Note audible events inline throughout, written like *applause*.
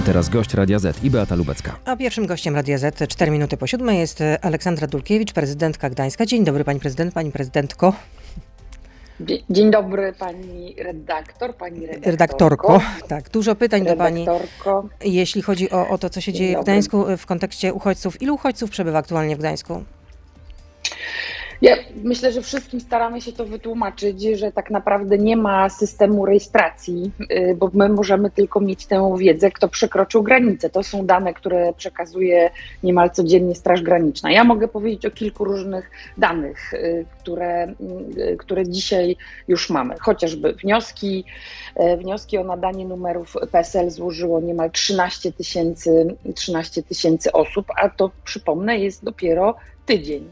Teraz gość Radia Z i Beata Lubecka. A pierwszym gościem Radia Z 4 minuty po siódmej jest Aleksandra Dulkiewicz, prezydentka Gdańska. Dzień dobry pani prezydent, pani prezydentko. Dzień dobry pani redaktor, pani redaktorko. Redaktorko, tak. Dużo pytań do pani, Redaktorko. jeśli chodzi o, o to, co się Dzień dzieje w dobry. Gdańsku w kontekście uchodźców. Ilu uchodźców przebywa aktualnie w Gdańsku? Ja myślę, że wszystkim staramy się to wytłumaczyć, że tak naprawdę nie ma systemu rejestracji, y, bo my możemy tylko mieć tę wiedzę, kto przekroczył granicę. To są dane, które przekazuje niemal codziennie Straż Graniczna. Ja mogę powiedzieć o kilku różnych danych, y, które, y, które dzisiaj już mamy. Chociażby wnioski, wnioski o nadanie numerów PESEL złożyło niemal 13 tysięcy 13 tysięcy osób, a to przypomnę jest dopiero tydzień.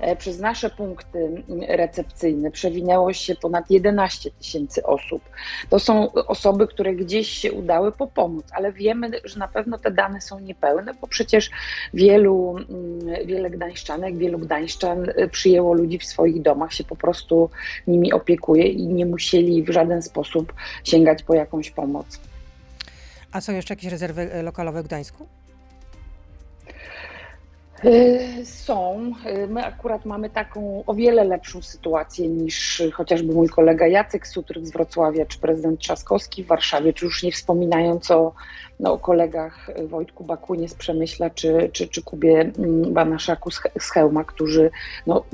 E, Przez nasze punkty mm, recepcyjne przewinęło się ponad 11 tysięcy osób. To są osoby, które gdzieś się udały po pomoc, ale wiemy, że na pewno te dane są niepełne, bo przecież wielu, mm, wiele gdańszczanek, wielu gdańszczan y, przyjęło ludzi w swoich domach, się po prostu nimi opiekuje i nie musieli w żaden sposób sięgać po jakąś pomoc. A są jeszcze jakieś rezerwy e, lokalowe w Gdańsku? Y, Są. Y, My akurat mamy taką o wiele lepszą sytuację niż y, chociażby mój kolega Jacek Sutryk z Wrocławia, czy prezydent Trzaskowski w Warszawie, czy już nie wspominając o, no, o kolegach Wojtku Bakunie z Przemyśla, czy, czy, czy Kubie mm, Banaszaku z, He- z Chełma, którzy no,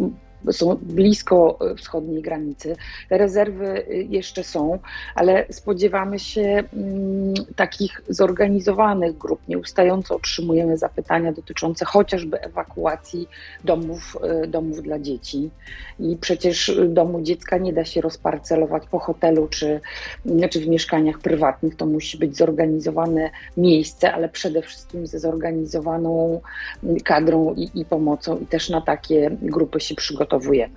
są blisko y, wschodniej granicy. Te rezerwy y, jeszcze są, ale spodziewamy się mm, takich zorganizowanych grup. Nieustająco otrzymujemy zapytania dotyczące chociażby ewakuacji domów, y, domów dla dzieci. I przecież domu dziecka nie da się rozparcelować po hotelu czy, y, czy w mieszkaniach prywatnych. To musi być zorganizowane miejsce, ale przede wszystkim ze zorganizowaną y, kadrą i, i pomocą. I też na takie grupy się przygotowujemy.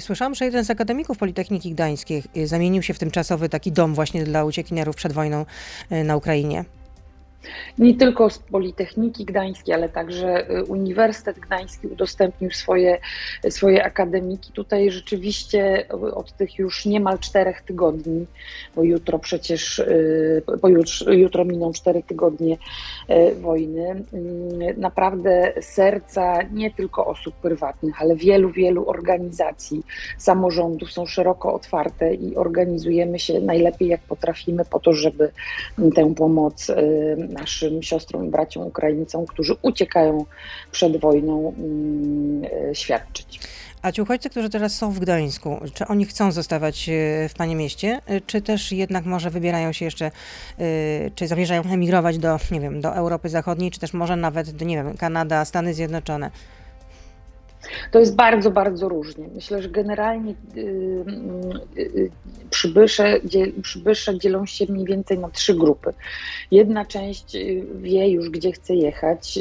Słyszałam, że jeden z akademików Politechniki Gdańskiej e, zamienił się w tymczasowy taki dom właśnie dla uciekinierów przed wojną e, na Ukrainie. Nie tylko z Politechniki Gdańskiej, ale także y, Uniwersytet Gdański udostępnił swoje, swoje akademiki. Tutaj rzeczywiście od tych już niemal czterech tygodni, bo jutro przecież, y, pojutrze, jutro miną cztery tygodnie y, wojny, y, naprawdę serca nie tylko osób prywatnych, ale wielu, wielu organizacji, samorządów są szeroko otwarte i organizujemy się najlepiej jak potrafimy po to, żeby tę pomoc y, naszym siostrom i braciom Ukraińcom, którzy uciekają przed wojną, mm, y, świadczyć. A ci uchodźcy, którzy teraz są w Gdańsku, czy oni chcą zostawać e, w Pani mieście, e, czy też jednak może wybierają się jeszcze, e, czy zamierzają emigrować do, nie wiem, do Europy Zachodniej, czy też może nawet, nie wiem, Kanada, Stany Zjednoczone? To jest bardzo, bardzo różnie. Myślę, że generalnie y, y, y, przybysze, przybysze dzielą się mniej więcej na trzy grupy. Jedna część wie już, gdzie chce jechać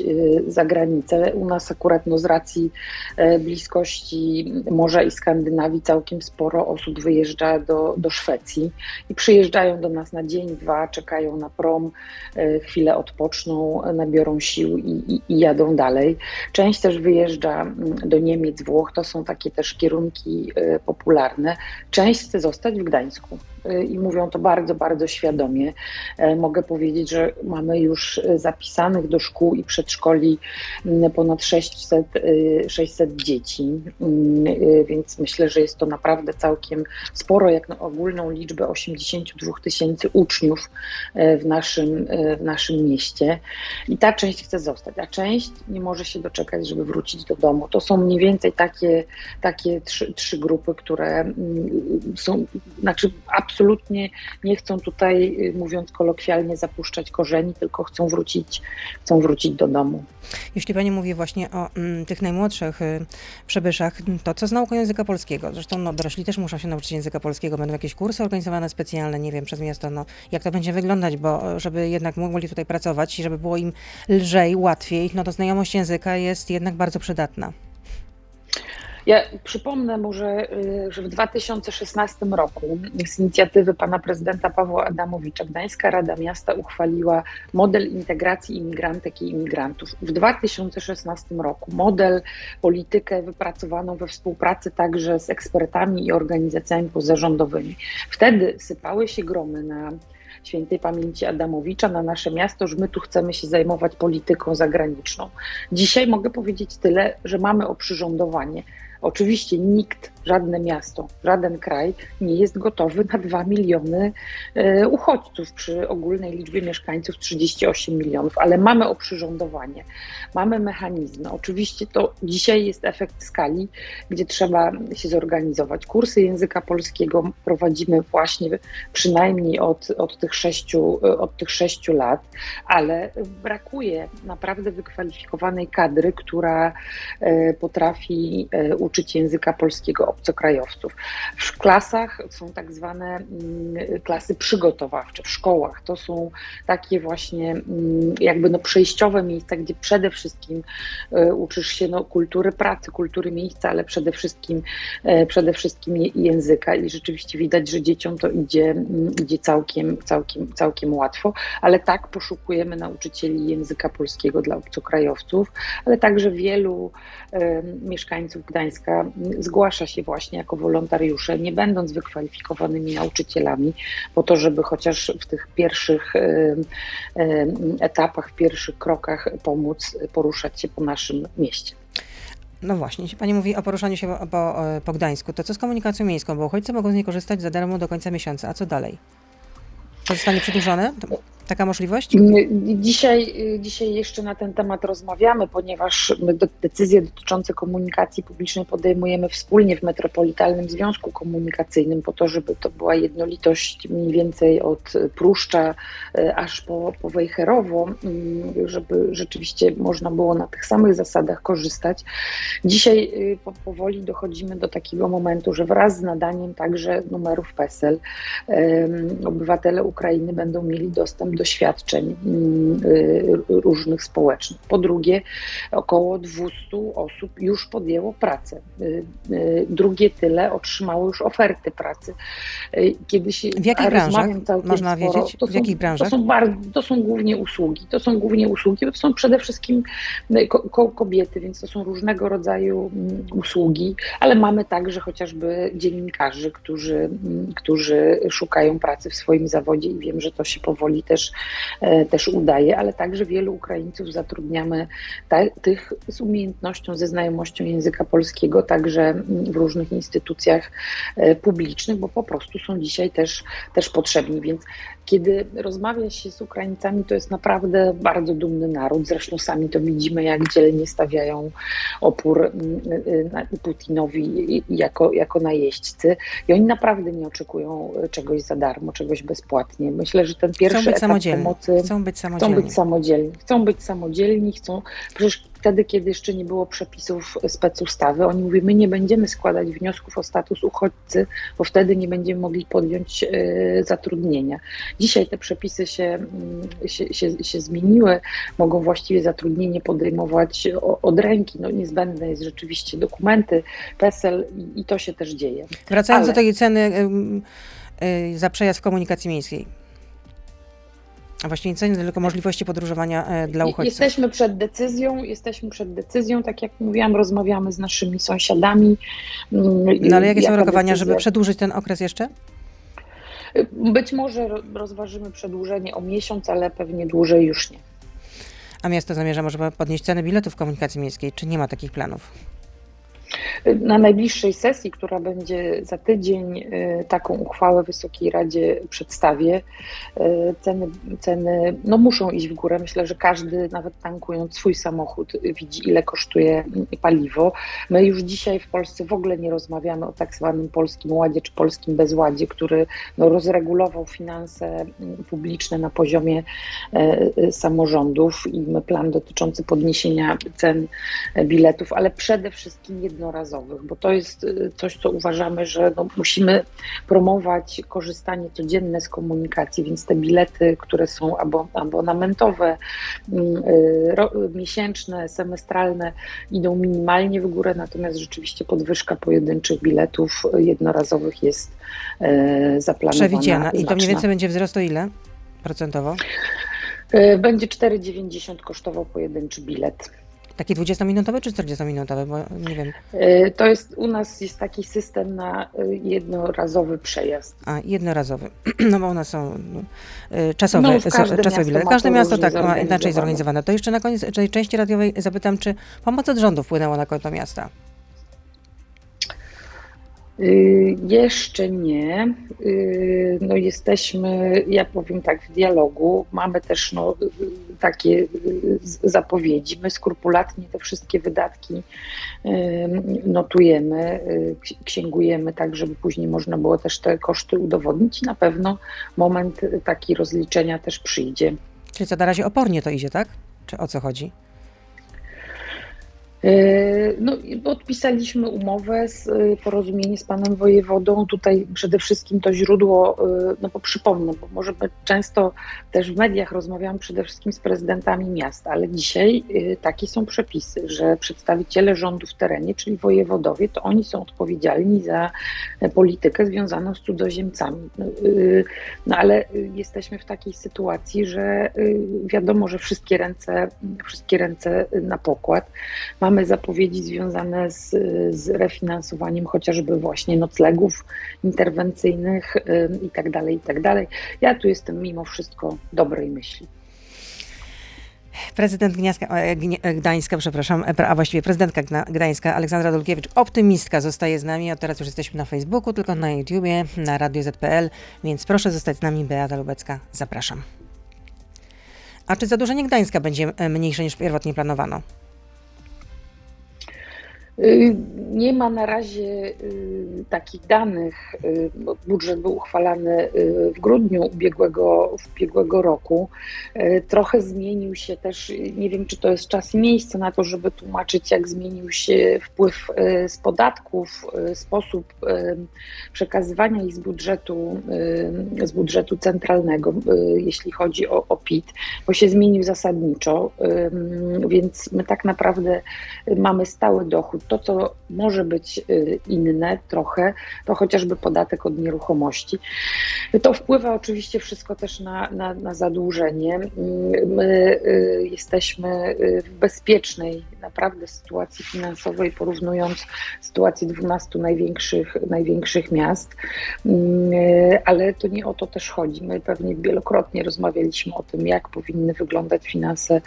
za granicę. U nas akurat no, z racji e, bliskości morza i Skandynawii całkiem sporo osób wyjeżdża do, do Szwecji i przyjeżdżają do nas na dzień, dwa, czekają na prom, e, chwilę odpoczną, nabiorą sił i, i, i jadą dalej. Część też wyjeżdża mm, do Niemiec, Włoch, to są takie też kierunki e, popularne. Część chce zostać w Gdańsku e, i mówią to bardzo, bardzo świadomie. E, Mogę powiedzieć, że mamy już zapisanych do szkół i przedszkoli ponad 600, e, 600 dzieci, więc myślę, że jest to naprawdę całkiem sporo, jak na ogólną liczbę 82 tysięcy uczniów w naszym, w naszym mieście. I ta część chce zostać, a część nie może się doczekać, żeby wrócić do domu. To są mniej więcej takie, takie trzy, trzy grupy, które mm, są, znaczy absolutnie nie chcą tutaj, y, mówiąc kolokwialnie, zapuszczać korzeni, tylko chcą wrócić, chcą wrócić do domu. Jeśli Pani mówi właśnie o mm, tych najmłodszych y, przybyszach, to co z nauką języka polskiego? Zresztą no, dorośli też muszą się nauczyć języka polskiego. Będą jakieś kursy organizowane specjalne, nie wiem, przez miasto. No, jak to będzie wyglądać, bo żeby jednak mogli tutaj pracować i żeby było im lżej, łatwiej, no to znajomość języka jest jednak bardzo przydatna. Ja przypomnę może, y, że w 2016 roku z inicjatywy pana prezydenta Pawła Adamowicza Gdańska Rada Miasta uchwaliła model integracji imigrantek i imigrantów. W 2016 roku model, politykę wypracowaną we współpracy także z ekspertami i organizacjami pozarządowymi. Wtedy sypały się gromy na świętej pamięci Adamowicza na nasze miasto, że my tu chcemy się zajmować polityką zagraniczną. Dzisiaj mogę powiedzieć tyle, że mamy oprzyrządowanie. Oczywiście nikt żadne miasto, żaden kraj nie jest gotowy na 2 miliony e, uchodźców przy ogólnej liczbie mieszkańców 38 milionów, ale mamy oprzyrządowanie, mamy mechanizmy. Oczywiście to dzisiaj jest efekt skali, gdzie trzeba się zorganizować. Kursy języka polskiego prowadzimy właśnie przynajmniej od, od, tych, sześciu, od tych sześciu lat, ale brakuje naprawdę wykwalifikowanej kadry, która e, potrafi e, uczyć języka polskiego obcokrajowców. W klasach są tak zwane mm, klasy przygotowawcze, w szkołach. To są takie właśnie mm, jakby no przejściowe miejsca, gdzie przede wszystkim e, uczysz się no kultury pracy, kultury miejsca, ale przede wszystkim, e, przede wszystkim języka i rzeczywiście widać, że dzieciom to idzie, mm, idzie całkiem, całkiem, całkiem łatwo, ale tak poszukujemy nauczycieli języka polskiego dla obcokrajowców, ale także wielu mieszkańców Gdańska zgłasza się właśnie jako wolontariusze, nie będąc wykwalifikowanymi nauczycielami, po to, żeby chociaż w tych pierwszych etapach, w pierwszych krokach pomóc poruszać się po naszym mieście. No właśnie, jeśli Pani mówi o poruszaniu się po, po, po Gdańsku, to co z komunikacją miejską? Bo uchodźcy mogą z niej korzystać za darmo do końca miesiąca, a co dalej? To zostanie przedłużone? Taka możliwość? Dzisiaj, dzisiaj jeszcze na ten temat rozmawiamy, ponieważ decyzje dotyczące komunikacji publicznej podejmujemy wspólnie w Metropolitalnym Związku Komunikacyjnym, po to, żeby to była jednolitość mniej więcej od Pruszcza e, aż po, po Wejherowo, mm, żeby rzeczywiście można było na tych samych zasadach korzystać. Dzisiaj y, powoli dochodzimy do takiego momentu, że wraz z nadaniem także numerów PESEL obywatele Ukrainy będą mieli dostęp doświadczeń mm, y, różnych społecznych. Po drugie, około 200 osób już podjęło pracę. Y, y, drugie tyle otrzymało już oferty pracy. Kiedyś w jakich branżach? Można sporo, wiedzieć? W jakich branżach? To są, bardzo, to są głównie usługi. To są głównie usługi, bo to są przede wszystkim ko kobiety, więc to są różnego rodzaju mm, usługi, ale mamy także chociażby dziennikarzy, którzy, mm, którzy szukają pracy w swoim zawodzie i wiem, że to się powoli też też, e, też udaje, ale także wielu Ukraińców zatrudniamy ta, tych z umiejętnością, ze znajomością języka polskiego, także w różnych instytucjach e, publicznych, bo po prostu są dzisiaj też, też potrzebni. Więc kiedy rozmawia się z Ukraińcami, to jest naprawdę bardzo dumny naród. Zresztą sami to widzimy, jak dzielnie stawiają opór Putinowi jako, jako najeźdźcy. I oni naprawdę nie oczekują czegoś za darmo, czegoś bezpłatnie. Myślę, że ten pierwszy etap samodzielni. pomocy... Chcą być samodzielni. Chcą być samodzielni. Chcą być samodzielni, chcą... Przecież wtedy, kiedy jeszcze nie było przepisów specustawy, oni mówią, my nie będziemy składać wniosków o status uchodźcy, bo wtedy nie będziemy mogli podjąć y, zatrudnienia. Dzisiaj te przepisy się, mm, się, się, się, zmieniły, mogą właściwie zatrudnienie podejmować od ręki. No, niezbędne jest rzeczywiście dokumenty, PESEL i, i to się też dzieje. Wracając Ale... do tej ceny y, za przejazd w komunikacji miejskiej. A właśnie nie ceny, tylko możliwości podróżowania e, dla uchodźców. Jesteśmy przed decyzją, jesteśmy przed decyzją, tak jak mówiłam, rozmawiamy z naszymi sąsiadami. Mm, no ale jakie są rokowania, decyzja... żeby przedłużyć ten okres jeszcze? Być może rozważymy przedłużenie o miesiąc, ale pewnie dłużej już nie. A miasto zamierza może podnieść ceny biletów komunikacji miejskiej, czy nie ma takich planów? Na najbliższej sesji, która będzie za tydzień, y, taką uchwałę Wysokiej Radzie przedstawię. Y, ceny, ceny no muszą iść w górę. Myślę, że każdy, nawet tankując swój samochód, widzi, ile kosztuje paliwo. My już dzisiaj w Polsce w ogóle nie rozmawiamy o tak zwanym polskim ładzie czy polskim bezładzie, który no, rozregulował finanse publiczne na poziomie e, samorządów i plan dotyczący podniesienia cen biletów, ale przede wszystkim jedno jednorazowych, bo to jest y, coś, co uważamy, że no, musimy promować korzystanie codzienne z komunikacji, więc te bilety, które są abonamentowe, mm, y, miesięczne, semestralne, idą minimalnie w górę, natomiast rzeczywiście podwyżka pojedynczych biletów jednorazowych jest e, zaplanowana. Przewidziana. I to mniej więcej będzie wzrost o ile procentowo? Będzie 4,90 kosztował pojedynczy bilet. Taki 20-minutowy czy 40-minutowy, bo nie wiem. E, to jest, u nas jest taki system na e, jednorazowy przejazd. A, jednorazowy. *clears throat* No bo one są no, czasowe, No, każde czasowe miasto ma Każde to miasto tak ma inaczej zorganizowane. To jeszcze na koniec tej części radiowej zapytam, czy pomoc od rządu wpłynęła na konto miasta? Y, Jeszcze nie. Y, No jesteśmy, ja powiem tak, w dialogu. Mamy też no, y, takie zapowiedzi. My skrupulatnie te wszystkie wydatki notujemy, ksi- księgujemy tak, żeby później można było też te koszty udowodnić na pewno moment taki rozliczenia też przyjdzie. Czyli co, na razie opornie to idzie, tak? Czy o co chodzi? E, No, podpisaliśmy umowę, z, e, porozumienie z panem wojewodą. Tutaj przede wszystkim to źródło, e, no bo przypomnę, bo może często też w mediach rozmawiamy przede wszystkim z prezydentami miast, ale dzisiaj takie są przepisy, że przedstawiciele rządu w terenie, czyli wojewodowie, to oni są odpowiedzialni za politykę związaną z cudzoziemcami. No, No ale jesteśmy w takiej sytuacji, że wiadomo, że wszystkie ręce, wszystkie ręce na pokład. Mamy zapowiedzi związane z, z refinansowaniem chociażby właśnie noclegów interwencyjnych ym, i tak dalej, i tak dalej. Ja tu jestem mimo wszystko dobrej myśli. Prezydent Gniazka, e, e, Gdańska, przepraszam, e, a właściwie prezydentka Gdańska, Aleksandra Dulkiewicz, optymistka, zostaje z nami. Od teraz już jesteśmy na Facebooku, tylko na YouTubie, na Radio ZPL, więc proszę zostać z nami. Beata Lubecka, zapraszam. A czy zadłużenie Gdańska będzie mniejsze niż pierwotnie planowano? Y, Nie ma na razie y, takich danych. y, Budżet był uchwalany w grudniu ubiegłego, ubiegłego roku. Trochę zmienił się też, nie wiem czy to jest czas i miejsce na to, żeby tłumaczyć, jak zmienił się wpływ z podatków, sposób przekazywania ich z budżetu, z budżetu centralnego, jeśli chodzi o, o PIT, bo się zmienił zasadniczo, więc my tak naprawdę mamy stały dochód. To, co może być y, inne trochę, to chociażby podatek od nieruchomości. To wpływa oczywiście wszystko też na, na, na zadłużenie. Mm, My y, jesteśmy y, w bezpiecznej naprawdę sytuacji finansowej, porównując sytuację 12 największych, największych miast, Mm, ale to nie o to też chodzi. My pewnie wielokrotnie rozmawialiśmy o tym, jak powinny wyglądać finanse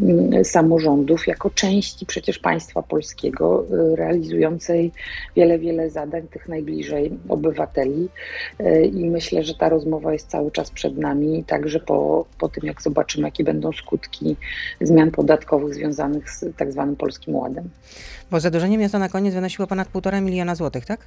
mm, samorządów jako części przecież państwa polskiego, y, realizującej wiele, wiele zadań tych najbliżej obywateli. Y, I myślę, że ta rozmowa jest cały czas przed nami, także po, po tym, jak zobaczymy, jakie będą skutki zmian podatkowych związanych z tak zwanym Polskim Ładem. Bo zadłużenie miasta na koniec wynosiło ponad 1,5 miliona złotych, tak?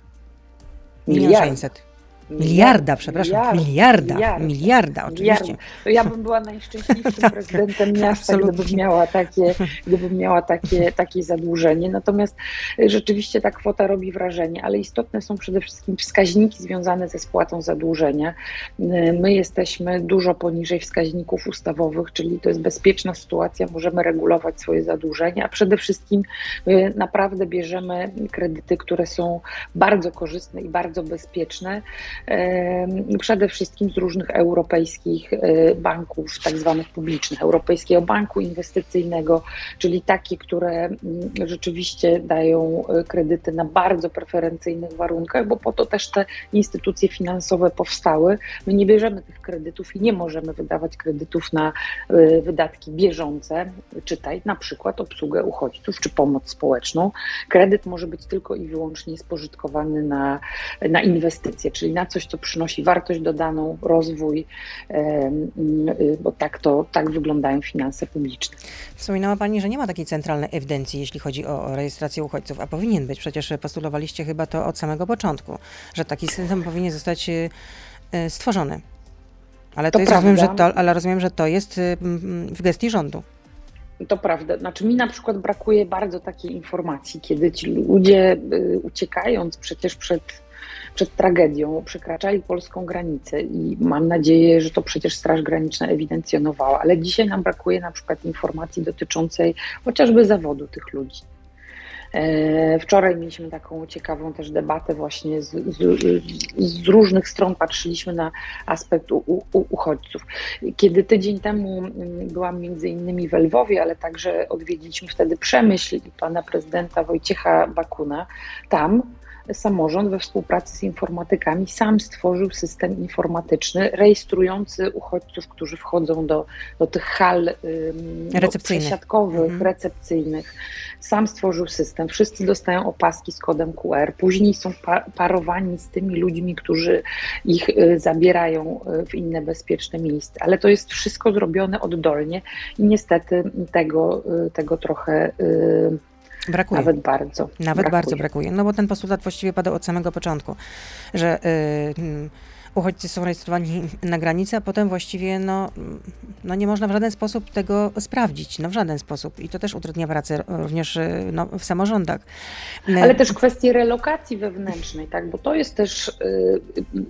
Miliard. 600. Miliarda, przepraszam. Miliarda. Miliarda, oczywiście. Miliard. To ja bym była najszczęśliwszym *laughs* prezydentem miasta, absolutnie. gdybym miała, takie, gdybym miała takie, takie zadłużenie. Natomiast y, rzeczywiście ta kwota robi wrażenie, ale istotne są przede wszystkim wskaźniki związane ze spłatą zadłużenia. Y, My jesteśmy dużo poniżej wskaźników ustawowych, czyli to jest bezpieczna sytuacja, możemy regulować swoje zadłużenie, a przede wszystkim y, naprawdę bierzemy kredyty, które są bardzo korzystne i bardzo bezpieczne przede wszystkim z różnych europejskich e, banków, tak zwanych publicznych, Europejskiego Banku Inwestycyjnego, czyli takie, które mm, rzeczywiście dają e, kredyty na bardzo preferencyjnych warunkach, bo po to też te instytucje finansowe powstały. My nie bierzemy tych kredytów i nie możemy wydawać kredytów na e, wydatki bieżące, czytaj na przykład obsługę uchodźców czy pomoc społeczną. Kredyt może być tylko i wyłącznie spożytkowany na, na inwestycje, czyli na coś, co przynosi wartość dodaną, rozwój, y, bo tak to tak wyglądają finanse publiczne. Wspominała Pani, że nie ma takiej centralnej ewidencji, jeśli chodzi o rejestrację uchodźców, a powinien być. Przecież postulowaliście chyba to od samego początku, że taki system powinien zostać y, y, stworzony. Ale to, To jest, rozumiem, że to, ale rozumiem, że to jest w gestii rządu. To prawda. Znaczy mi na przykład brakuje bardzo takiej informacji, kiedy ci ludzie uciekając przecież przed, przed tragedią przekraczali polską granicę i mam nadzieję, że to przecież Straż Graniczna ewidencjonowała, ale dzisiaj nam brakuje na przykład informacji dotyczącej chociażby zawodu tych ludzi. E, wczoraj mieliśmy taką ciekawą też debatę właśnie z, z, z różnych stron patrzyliśmy na aspekt u, u, uchodźców. Kiedy tydzień temu mm, byłam między innymi w Lwowie, ale także odwiedziliśmy wtedy Przemyśl i pana prezydenta Wojciecha Bakuna, tam samorząd we współpracy z informatykami sam stworzył system informatyczny rejestrujący uchodźców, którzy wchodzą do, do tych hal recepcyjnych. przesiadkowych, mhm. recepcyjnych. Sam stworzył system. Wszyscy dostają opaski z kodem QR. Później są pa parowani z tymi ludźmi, którzy ich y, zabierają y, w inne bezpieczne miejsce. Ale to jest wszystko zrobione oddolnie i niestety tego, y, tego trochę Brakuje. Nawet bardzo. Nawet brakuje. bardzo brakuje. No bo ten postulat właściwie padał od samego początku, że yy, uchodźcy są rejestrowani na granicy, a potem właściwie no, no nie można w żaden sposób tego sprawdzić, no w żaden sposób. I to też utrudnia pracę również no, w samorządach. Ale też kwestie relokacji wewnętrznej, tak, bo to jest też y,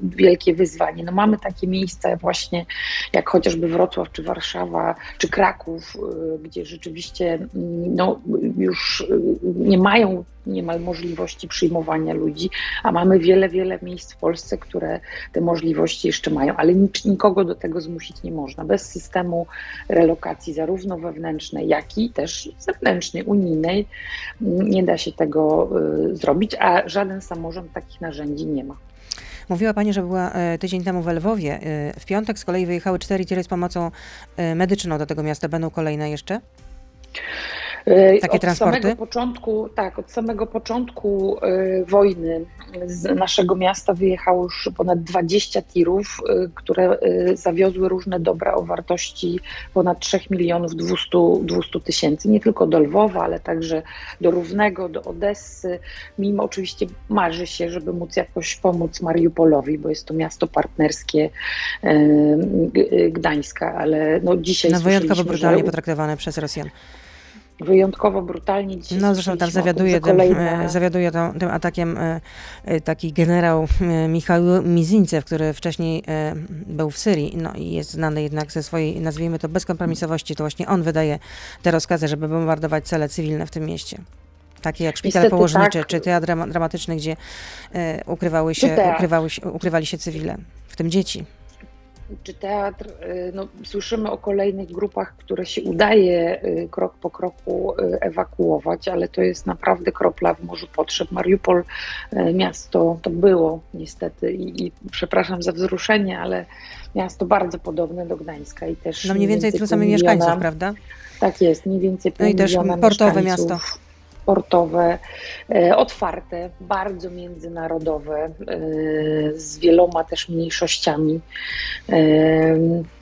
wielkie wyzwanie. No mamy takie miejsca właśnie jak chociażby Wrocław, czy Warszawa, czy Kraków, y, gdzie rzeczywiście y, no, już y, nie mają niemal możliwości przyjmowania ludzi, a mamy wiele, wiele miejsc w Polsce, które te możliwości jeszcze mają, ale nikogo do tego zmusić nie można. Bez systemu relokacji, zarówno wewnętrznej, jak i też zewnętrznej, unijnej, nie da się tego y, zrobić, a żaden samorząd takich narzędzi nie ma. Mówiła Pani, że była e, tydzień temu w Lwowie. E, w piątek z kolei wyjechały cztery tiry z pomocą e, medyczną do tego miasta. Będą kolejne jeszcze? E, Takie od transporty? Samego początku, tak, od samego początku y, wojny z naszego miasta wyjechało już ponad 20 tirów, y, które y, zawiozły różne dobra o wartości ponad 3 milionów 200, 200 tysięcy. Nie tylko do Lwowa, ale także do Równego, do Odessy. Mimo oczywiście marzy się, żeby móc jakoś pomóc Mariupolowi, bo jest to miasto partnerskie Gdańska, ale no dzisiaj No wyjątkowo brutalnie że... potraktowane przez Rosjan wyjątkowo brutalnie dzisiaj. No zresztą tam zawiaduje, tym, kolejne... zawiaduje tym, tym atakiem e, e, taki generał e, Michał Mizincew, który wcześniej był w Syrii no i jest znany jednak ze swojej, nazwijmy to, bezkompromisowości. To właśnie on wydaje te rozkazy, żeby bombardować cele cywilne w tym mieście takie jak szpital położniczy, tak. czy teatr dramatyczny, gdzie ukrywały się, ukrywały się, ukrywali się cywile, w tym dzieci czy teatr, y, no, słyszymy o kolejnych grupach, które się udaje y, krok po kroku y, ewakuować, ale to jest naprawdę kropla w morzu potrzeb. Mariupol, miasto to było niestety i, i przepraszam za wzruszenie, ale miasto bardzo podobne do Gdańska i też. No mniej więcej tylu samych mieszkańców, prawda? Tak jest, mniej więcej pół No i też portowe miasto sportowe, e, otwarte, bardzo międzynarodowe, e, z wieloma też mniejszościami. E,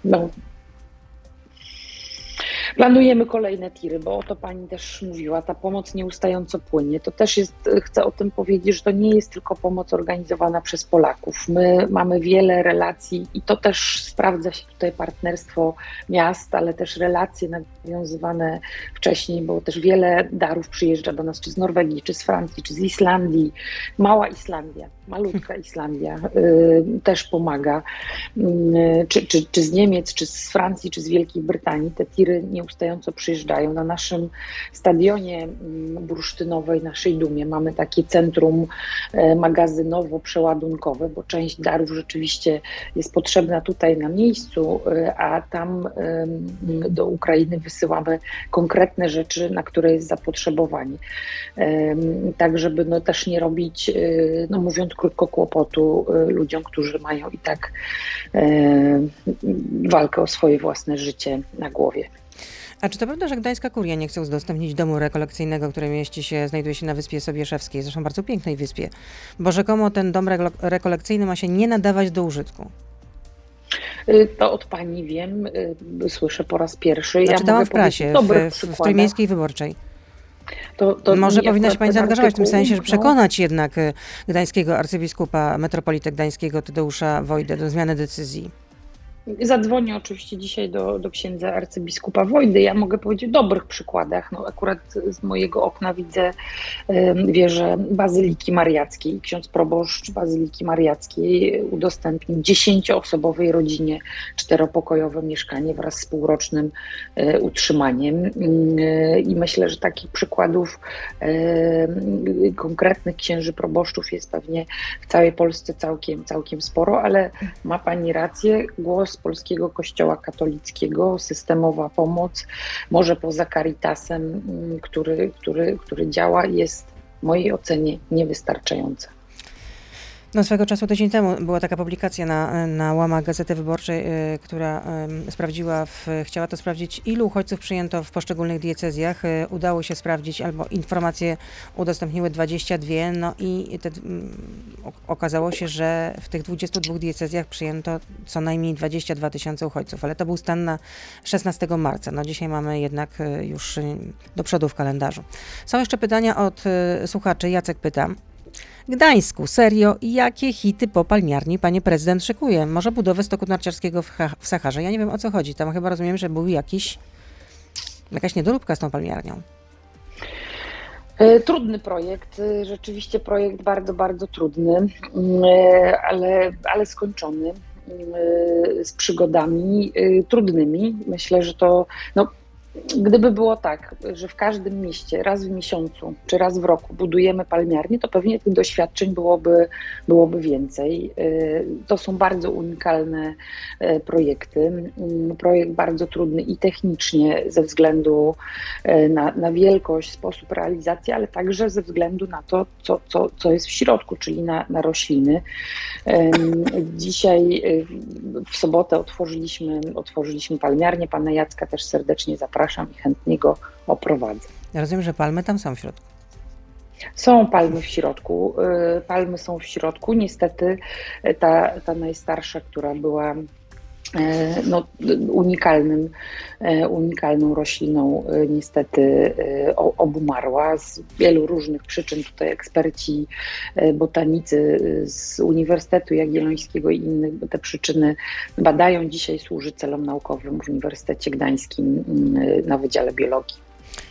no, Planujemy kolejne tiry, bo o to pani też mówiła, ta pomoc nieustająco płynie. To też jest, chcę o tym powiedzieć, że to nie jest tylko pomoc organizowana przez Polaków. My mamy wiele relacji i to też sprawdza się tutaj partnerstwo miast, ale też relacje nawiązywane wcześniej, bo też wiele darów przyjeżdża do nas, czy z Norwegii, czy z Francji, czy z Islandii. Mała Islandia, malutka Islandia y, też pomaga, y, czy, czy, czy z Niemiec, czy z Francji, czy z Wielkiej Brytanii. Te tiry nie nieustająco przyjeżdżają. Na naszym stadionie mm, bursztynowej, naszej Dumie, mamy takie centrum magazynowo-przeładunkowe, bo część darów rzeczywiście jest potrzebna tutaj na miejscu, a tam do Ukrainy wysyłamy konkretne rzeczy, na które jest zapotrzebowanie. Tak, żeby no też nie robić, no mówiąc krótko, kłopotu ludziom, którzy mają i tak walkę o swoje własne życie na głowie. A czy to prawda, że Gdańska Kuria nie chce udostępnić domu rekolekcyjnego, który mieści się, znajduje się na Wyspie Sobieszewskiej, zresztą bardzo pięknej wyspie, bo rzekomo ten dom rekolekcyjny ma się nie nadawać do użytku? Y, to od pani wiem, y, słyszę po raz pierwszy. Ja czytałam w prasie, w, w, w Trójmiejskiej Wyborczej. To, to Może powinna się Pani zaangażować w tym sensie, że przekonać no. jednak y, gdańskiego arcybiskupa, metropolitę gdańskiego Tadeusza Wojdę do zmiany decyzji. Zadzwonię oczywiście dzisiaj do, do księdza arcybiskupa Wojdy. Ja mogę powiedzieć o dobrych przykładach. No, akurat z mojego okna widzę wieżę Bazyliki Mariackiej. Ksiądz proboszcz Bazyliki Mariackiej udostępnił dziesięcioosobowej rodzinie czteropokojowe mieszkanie wraz z półrocznym e, utrzymaniem. E, I myślę, że takich przykładów konkretnych księży proboszczów jest pewnie w całej Polsce całkiem, całkiem sporo, ale ma Pani rację, głos polskiego kościoła katolickiego, systemowa pomoc, może poza Caritasem, mm, który, który, który działa, jest w mojej ocenie niewystarczająca. No swego czasu tydzień temu była taka publikacja na, na łamach Gazety Wyborczej, y, która y, sprawdziła, w, chciała to sprawdzić, ilu uchodźców przyjęto w poszczególnych diecezjach. Y, udało się sprawdzić, albo informacje udostępniły 22, no i te, okazało się, że w tych 22 diecezjach przyjęto co najmniej 22 tysiące uchodźców, ale to był stan na 16 marca. No dzisiaj mamy jednak już do przodu w kalendarzu. Są jeszcze pytania od słuchaczy. Jacek pyta, Gdańsku. Serio, jakie hity po palmiarni panie prezydent szykuje? Może budowę stoku narciarskiego w, w Saharze? Ja nie wiem o co chodzi. Tam chyba rozumiem, że był jakiś, jakaś niedoróbka z tą palmiarnią. E, trudny projekt, e, rzeczywiście projekt bardzo, bardzo trudny, mm, e, ale, ale skończony z przygodami trudnymi. Myślę, że to no, Gdyby było tak, że w każdym mieście raz w miesiącu czy raz w roku budujemy palmiarnię, to pewnie tych doświadczeń byłoby, byłoby więcej. Y, to są bardzo unikalne y, projekty. Mm, projekt bardzo trudny i technicznie ze względu y, na, na wielkość, sposób realizacji, ale także ze względu na to, co, co, co jest w środku, czyli na, na rośliny. Dzisiaj w sobotę otworzyliśmy, otworzyliśmy palmiarnię. Pana Jacka też serdecznie zapraszam zapraszam i chętnie go oprowadzę. Ja rozumiem, że palmy tam są w środku. Są palmy w środku. Y, palmy są w środku. Niestety y, ta, ta najstarsza, która była no, unikalnym, e, unikalną rośliną e, niestety obumarła z wielu różnych przyczyn. Tutaj eksperci, botanicy z Uniwersytetu Jagiellońskiego i innych te przyczyny badają. Dzisiaj służy celom naukowym w Uniwersytecie Gdańskim mm, na Wydziale Biologii.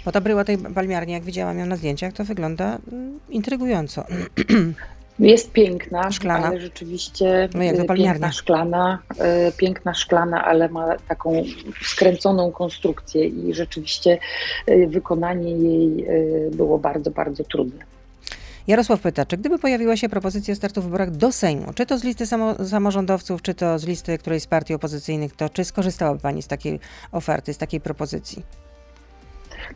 Bo ta bryła tej palmiarni, jak widziałam ją na zdjęciach, to wygląda mm, intrygująco. *clears throat* Jest piękna, szklana. ale rzeczywiście no jak y, piękna szklana, y, piękna szklana, ale ma taką skręconą konstrukcję i rzeczywiście y, wykonanie jej było bardzo, bardzo trudne. Jarosław pyta, czy gdyby pojawiła się propozycja startu w wyborach do Sejmu, czy to z listy samo, samorządowców, czy to z listy którejś z partii opozycyjnych, to czy skorzystałaby Pani z takiej oferty, z takiej propozycji?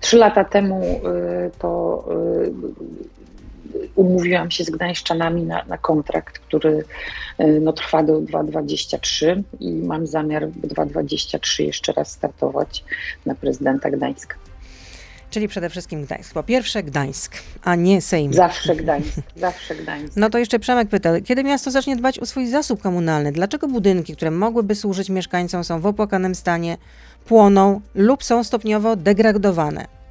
Trzy lata temu to umówiłam się z gdańszczanami na, na kontrakt, który e, no, trwa do 2023 i mam zamiar w 2023 jeszcze raz startować na prezydenta Gdańska. Czyli przede wszystkim Gdańsk. Po pierwsze Gdańsk, a nie Sejm. Zawsze Gdańsk, *laughs* zawsze Gdańsk. No to jeszcze Przemek pyta, kiedy miasto zacznie dbać o swój zasób komunalny? Dlaczego budynki, które mogłyby służyć mieszkańcom są w opłakanym stanie, płoną lub są stopniowo degradowane?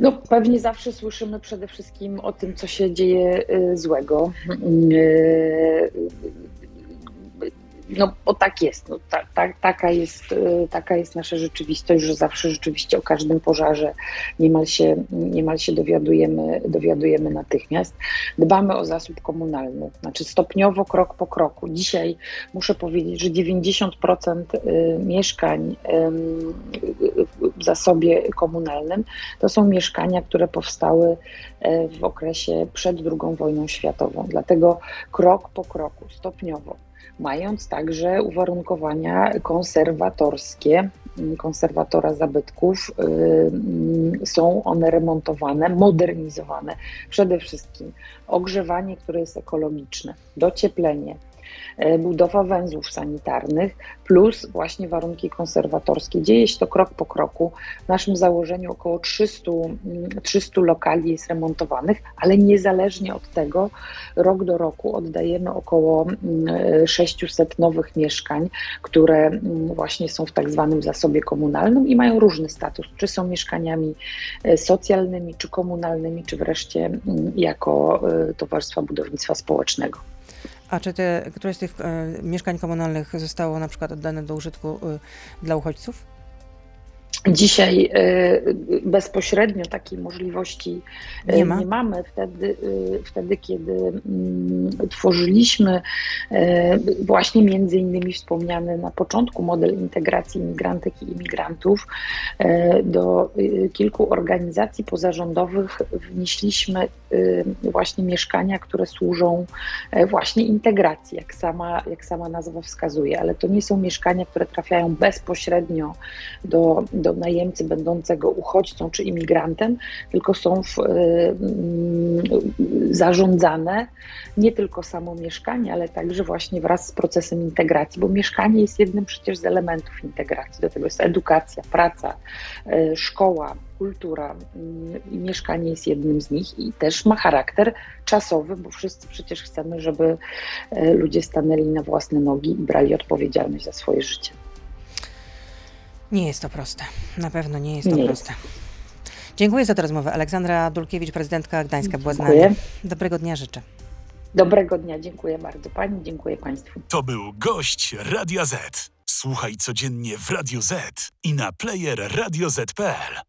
No, pewnie zawsze słyszymy przede wszystkim o tym, co się dzieje y, złego. Y, no bo tak jest, no, ta, ta, taka, jest y, taka jest nasza rzeczywistość, że zawsze rzeczywiście o każdym pożarze niemal się, niemal się dowiadujemy, dowiadujemy natychmiast. Dbamy o zasób komunalny, znaczy stopniowo, krok po kroku. Dzisiaj muszę powiedzieć, że 90% y, mieszkań w zasobie komunalnym to są mieszkania, które powstały w okresie przed II wojną światową. Dlatego krok po kroku, stopniowo mając także uwarunkowania konserwatorskie, konserwatora zabytków. Y, mm, są one remontowane, modernizowane. Przede wszystkim ogrzewanie, które jest ekologiczne, docieplenie, budowa węzłów sanitarnych, plus właśnie warunki konserwatorskie. Dzieje się to krok po kroku. W naszym założeniu około 300, 300 mm, lokali jest remontowanych, ale niezależnie od tego, rok do roku oddajemy około 600 mm, nowych mieszkań, które mm, właśnie są w tak zwanym zasobie komunalnym i mają różny status, czy są mieszkaniami e, socjalnymi, czy komunalnymi, czy wreszcie jako e, towarzystwa budownictwa społecznego. A czy te, któreś z tych e, mieszkań komunalnych zostało na przykład oddane do użytku e, dla uchodźców? Dzisiaj e, bezpośrednio takiej możliwości e, Nie ma. mamy. Wtedy, e, wtedy kiedy mm, tworzyliśmy właśnie między innymi wspomniany na początku model integracji imigrantek i imigrantów, do kilku organizacji pozarządowych wnieśliśmy właśnie mieszkania, które służą właśnie integracji, jak sama, jak sama nazwa wskazuje, ale to nie są mieszkania, które trafiają bezpośrednio do, do najemcy będącego uchodźcą czy imigrantem, tylko są w, y, mm, zarządzane nie tylko samo mieszkanie, ale także właśnie wraz z procesem integracji, bo mieszkanie jest jednym przecież z elementów integracji. Do tego jest edukacja, praca, y, szkoła, kultura y, i mieszkanie jest jednym z nich i też ma charakter czasowy, bo wszyscy przecież chcemy, żeby y, ludzie stanęli na własne nogi i brali odpowiedzialność za swoje życie. Nie jest to proste. Na pewno nie jest to Nie proste. Dziękuję za tę rozmowę. Aleksandra Dulkiewicz, prezydentka Gdańska była z nami. Dobrego dnia życzę. Dobrego dnia, dziękuję bardzo Pani, dziękuję Państwu. To był gość Radia Z. Słuchaj codziennie w Radio Z i na player radioz.pl.